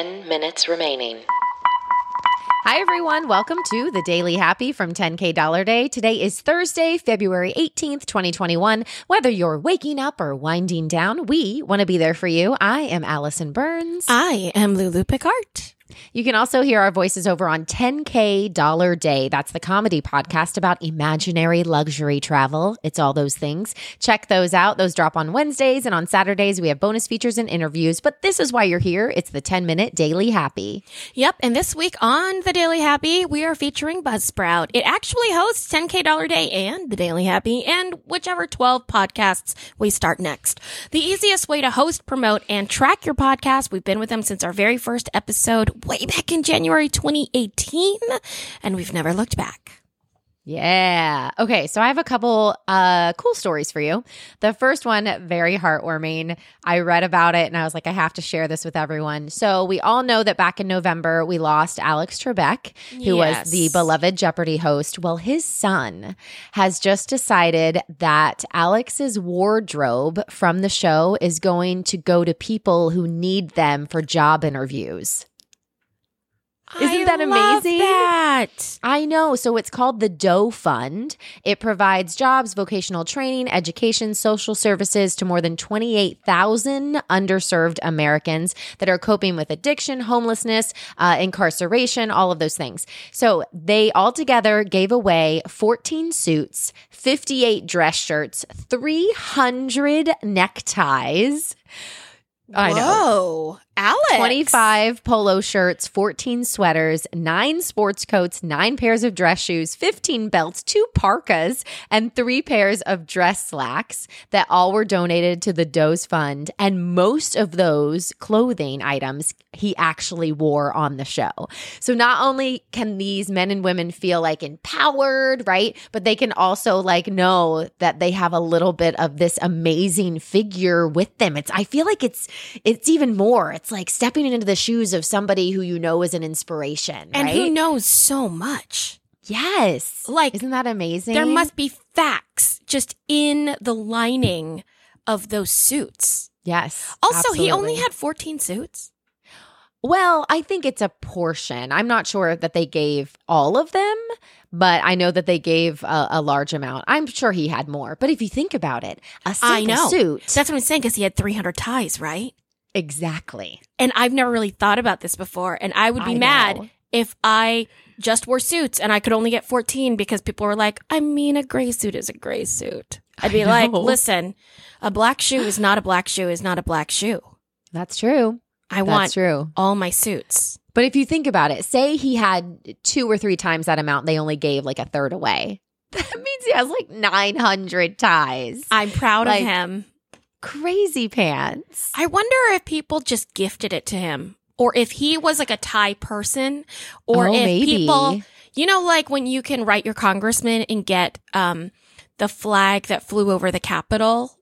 10 minutes remaining. Hi, everyone. Welcome to the Daily Happy from 10K Dollar Day. Today is Thursday, February 18th, 2021. Whether you're waking up or winding down, we want to be there for you. I am Allison Burns. I am Lulu Picard. You can also hear our voices over on 10K Dollar Day. That's the comedy podcast about imaginary luxury travel. It's all those things. Check those out. Those drop on Wednesdays and on Saturdays we have bonus features and interviews. But this is why you're here. It's the 10 minute Daily Happy. Yep. And this week on the Daily Happy, we are featuring Buzzsprout. It actually hosts 10K Dollar Day and the Daily Happy and whichever 12 podcasts we start next. The easiest way to host, promote, and track your podcast. We've been with them since our very first episode way back in January 2018, and we've never looked back. Yeah. Okay. So I have a couple uh cool stories for you. The first one, very heartwarming. I read about it and I was like, I have to share this with everyone. So we all know that back in November we lost Alex Trebek, who Yes. was the beloved Jeopardy host. Well, his son has just decided that Alex's wardrobe from the show is going to go to people who need them for job interviews. Isn't I that amazing? that. I know. So it's called the Doe Fund. It provides jobs, vocational training, education, social services to more than 28,000 underserved Americans that are coping with addiction, homelessness, uh, incarceration, all of those things. So they all together gave away 14 suits, 58 dress shirts, 300 neckties. I know. Alex. 25 polo shirts, 14 sweaters, nine sports coats, nine pairs of dress shoes, 15 belts, two parkas, and three pairs of dress slacks that all were donated to the Doe's Fund. And most of those clothing items he actually wore on the show. So not only can these men and women feel like empowered, right? But they can also like know that they have a little bit of this amazing figure with them. It's I feel like it's it's even more. It's like stepping into the shoes of somebody who you know is an inspiration, And right? who knows so much. yes. Like, Isn't that amazing? There must be facts just in the lining of those suits. Yes. Also, he only had 14 suits. Well, I think it's a portion. I'm not sure that they gave all of them, but I know that they gave a, a large amount. I'm sure he had more. But if you think about it, a simple I know. suit. That's what I'm saying because he had 300 ties, right? Exactly. And I've never really thought about this before. And I would be I mad if I just wore suits and I could only get 14 because people were like, I mean, a gray suit is a gray suit. I'd be like, listen, a black shoe is not a black shoe is not a black shoe. That's true. I That's want true. all my suits. But if you think about it, say he had two or three times that amount, they only gave like a third away. That means he has like 900 ties. I'm proud Like- of him. Crazy pants. I wonder if people just gifted it to him or if he was like a tie person or Oh, if maybe. people, you know, like when you can write your congressman and get, um, the flag that flew over the Capitol.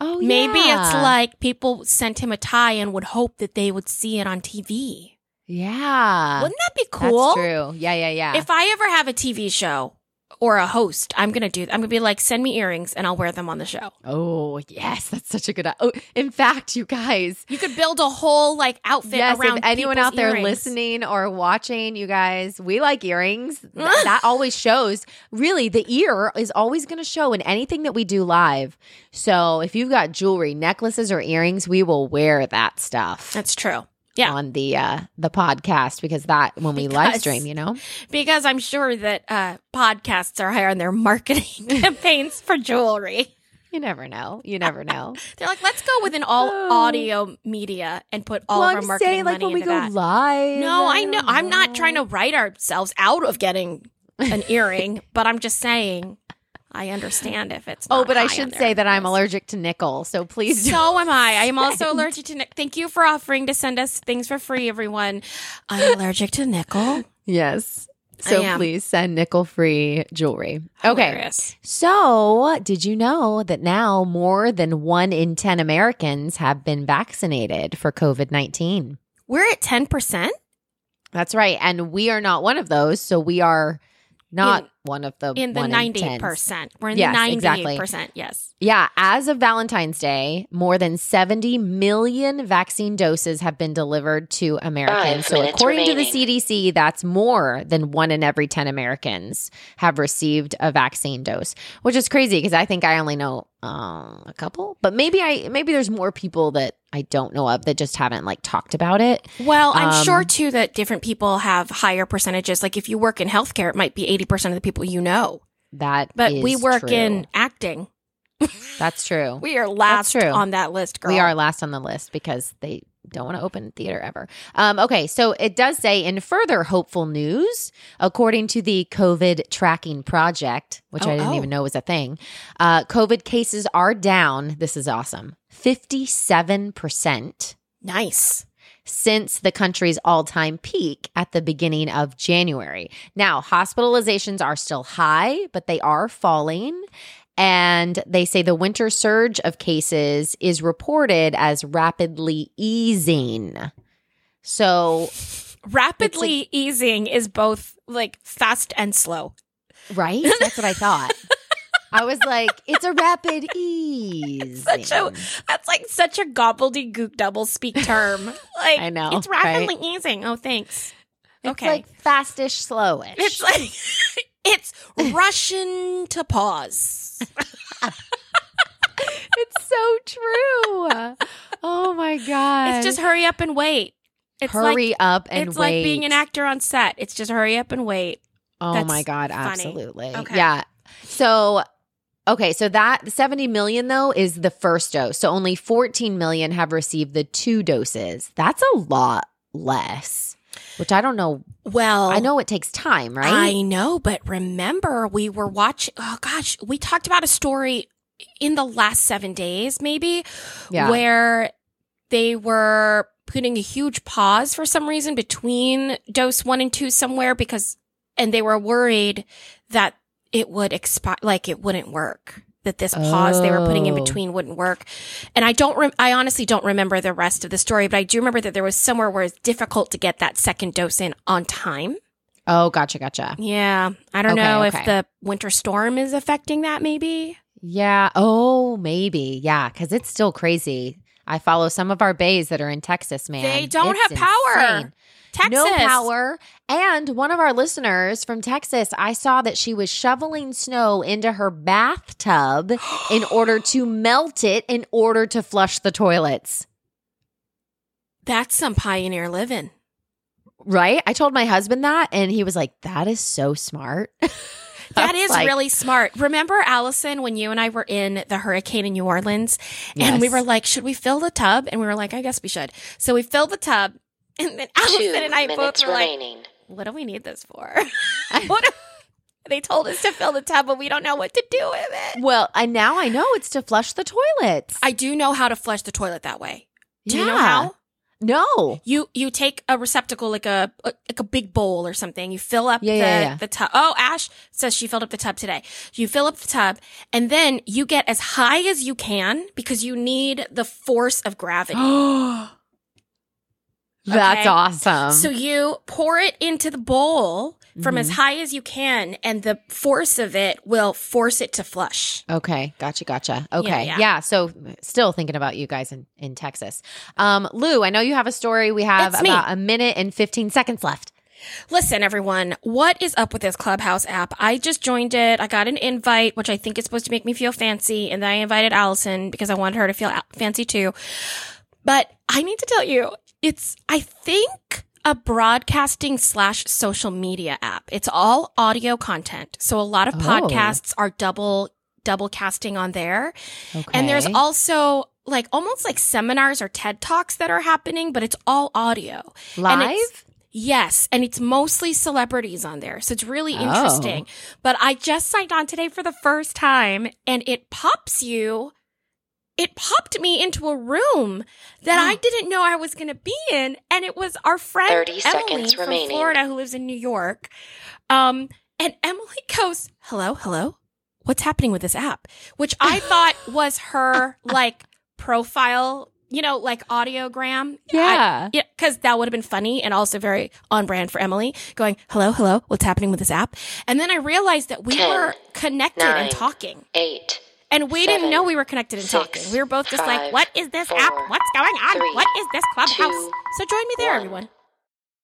Oh, Maybe it's like people sent him a tie and would hope that they would see it on TV. Yeah. Wouldn't that be cool? That's true. Yeah, yeah, yeah. If I ever have a TV show or a host, I'm going to do, I'm going to be like, send me earrings and I'll wear them on the show. oh, yes. That's such a good. Oh, in fact, you guys. You could build a whole like outfit Yes, around if anyone out there earrings. listening or watching, you guys, we like earrings. Th- that always shows. Really, the ear is always going to show in anything that we do live. So if you've got jewelry, necklaces, or earrings, we will wear that stuff That's true. Yeah. on the uh, the podcast because that when we live stream, you know. Because I'm sure that uh, podcasts are higher on their marketing campaigns for jewelry. You never know. You never know. They're like, let's go with an all Oh. audio media and put all well, of our I'm marketing saying like money when we go that. live. no, I know. don't I'm not trying to write ourselves out of getting an earring, but I'm just saying I understand if it's. Oh, but I should say that I'm allergic to nickel, so please. don't So am I. I am also allergic to nickel. Thank you for offering to send us things for free, everyone. I'm allergic to nickel. Yes. So please send nickel free jewelry. Okay. Hilarious. So, did you know that now more than one in 10 Americans have been vaccinated for COVID 19? We're at 10%? That's right. And we are not one of those. So, we are not one of the in the one ninety 10s. percent. We're in Yes, the ninety exactly. percent. Yes. Yeah, as of Valentine's Day, more than 70 million vaccine doses have been delivered to Americans. Five so, minutes according to the CDC, that's more than one in every 10 Americans have received a vaccine dose, which is crazy because I think I only know uh, a couple, but maybe I maybe there's more people that I don't know of that just haven't like talked about it. Well, I'm Um, sure too that different people have higher percentages. Like if you work in healthcare, it might be eighty percent of the people you know. That But we work true. in acting. That's true. We are last true. on that list, girl. We are last on the list because they don't want to open theater ever. Um, okay, so it does say in further hopeful news, according to the COVID tracking project, which Oh, I didn't oh. even know was a thing, uh, COVID cases are down. This is awesome. 57% nice. Since the country's all time peak at the beginning of January. Now, hospitalizations are still high, but they are falling. And they say the winter surge of cases is reported as rapidly easing. So, Rapidly easing is both like fast and slow. right? That's what I thought. I was like, it's a rapid ease. Such a that's like such a gobbledygook double speak term. Like I know, it's rapidly easing. Oh, thanks. It's okay. like fastish, slowish. It's like it's Russian to pause. it's so true. Oh my god! It's just hurry up and wait. It's hurry like up and wait. it's wait. like being an actor on set. It's just hurry up and wait. Oh That's my god, funny. absolutely. Okay. Yeah. So okay, so that 70 million though is the first dose. So only 14 million have received the two doses. That's a lot less. Which I don't know. Well, I know it takes time, right? I know, but remember we were watching. Oh gosh, we talked about a story in the last seven days, maybe, yeah. where they were putting a huge pause for some reason between dose one and two somewhere because, and they were worried that it would expire, like it wouldn't work. That this pause they were putting in Oh. between wouldn't work, and I don't. Rem- I honestly don't remember the rest of the story, but I do remember that there was somewhere where it's difficult to get that second dose in on time. oh, gotcha, gotcha. Yeah, I don't Okay, know okay. if the winter storm is affecting that. Maybe. Yeah. Oh, maybe. Yeah, because it's still crazy. I follow some of our bays that are in Texas, man. They don't It's have power. insane. Texas. No power. And one of our listeners from Texas, I saw that she was shoveling snow into her bathtub in order to melt it in order to flush the toilets. That's some pioneer living. Right? I told my husband that, and he was like, that is so smart. That I was is like, really smart. Remember, Allison, when you and I were in the hurricane in New Orleans and we were like, should we fill the tub? And we were like, I guess we should. So we filled the tub. And then Two Allison and I both minutes were like, what do we need this for? what do- they told us to fill the tub, but we don't know what to do with it. Well, and now I know it's to flush the toilets. I do know how to flush the toilet that way. Do you know how? No. You you take a receptacle like a like a big bowl or something. You fill up Yeah, the yeah, yeah. the tub. Oh, Ash says she filled up the tub today. You fill up the tub and then you get as high as you can because you need the force of gravity. That's Okay. awesome. so you pour it into the bowl from as Mhm. high as you can and the force of it will force it to flush. Okay, gotcha, gotcha. Okay, yeah. yeah. so, still thinking about you guys in in Texas. Um, Lou, I know you have a story. We have It's me. about a minute and fifteen seconds left. Listen, everyone, what is up with this Clubhouse app? I just joined it. I got an invite, which I think is supposed to make me feel fancy. And then I invited Allison because I wanted her to feel fancy too. But I need to tell you, it's, I think, a broadcasting slash social media app. It's all audio content. So a lot of Oh. podcasts are double, double casting on there. Okay, And there's also like almost like seminars or TED Talks that are happening, but it's all audio. live. Yes, and it's mostly celebrities on there. So it's really Oh. interesting. But I just signed on today for the first time and it pops you it popped me into a room that I didn't know I was going to be in and it was our friend 30 Emily from remaining. Florida who lives in New York. Um and Emily goes, "Hello, hello. What's happening with this app?" Which I thought was her like profile you know, like audiogram. Yeah. I- yeah, because that would have been funny and also very on brand for Emily. Going, hello, hello, what's happening with this app? And then I realized that we Ten, were connected and talking. Eight. And we didn't know we were connected and six, talking. We were both just like, what is this four, app? What's going on? three, what is this clubhouse? two, so join me there, one. everyone.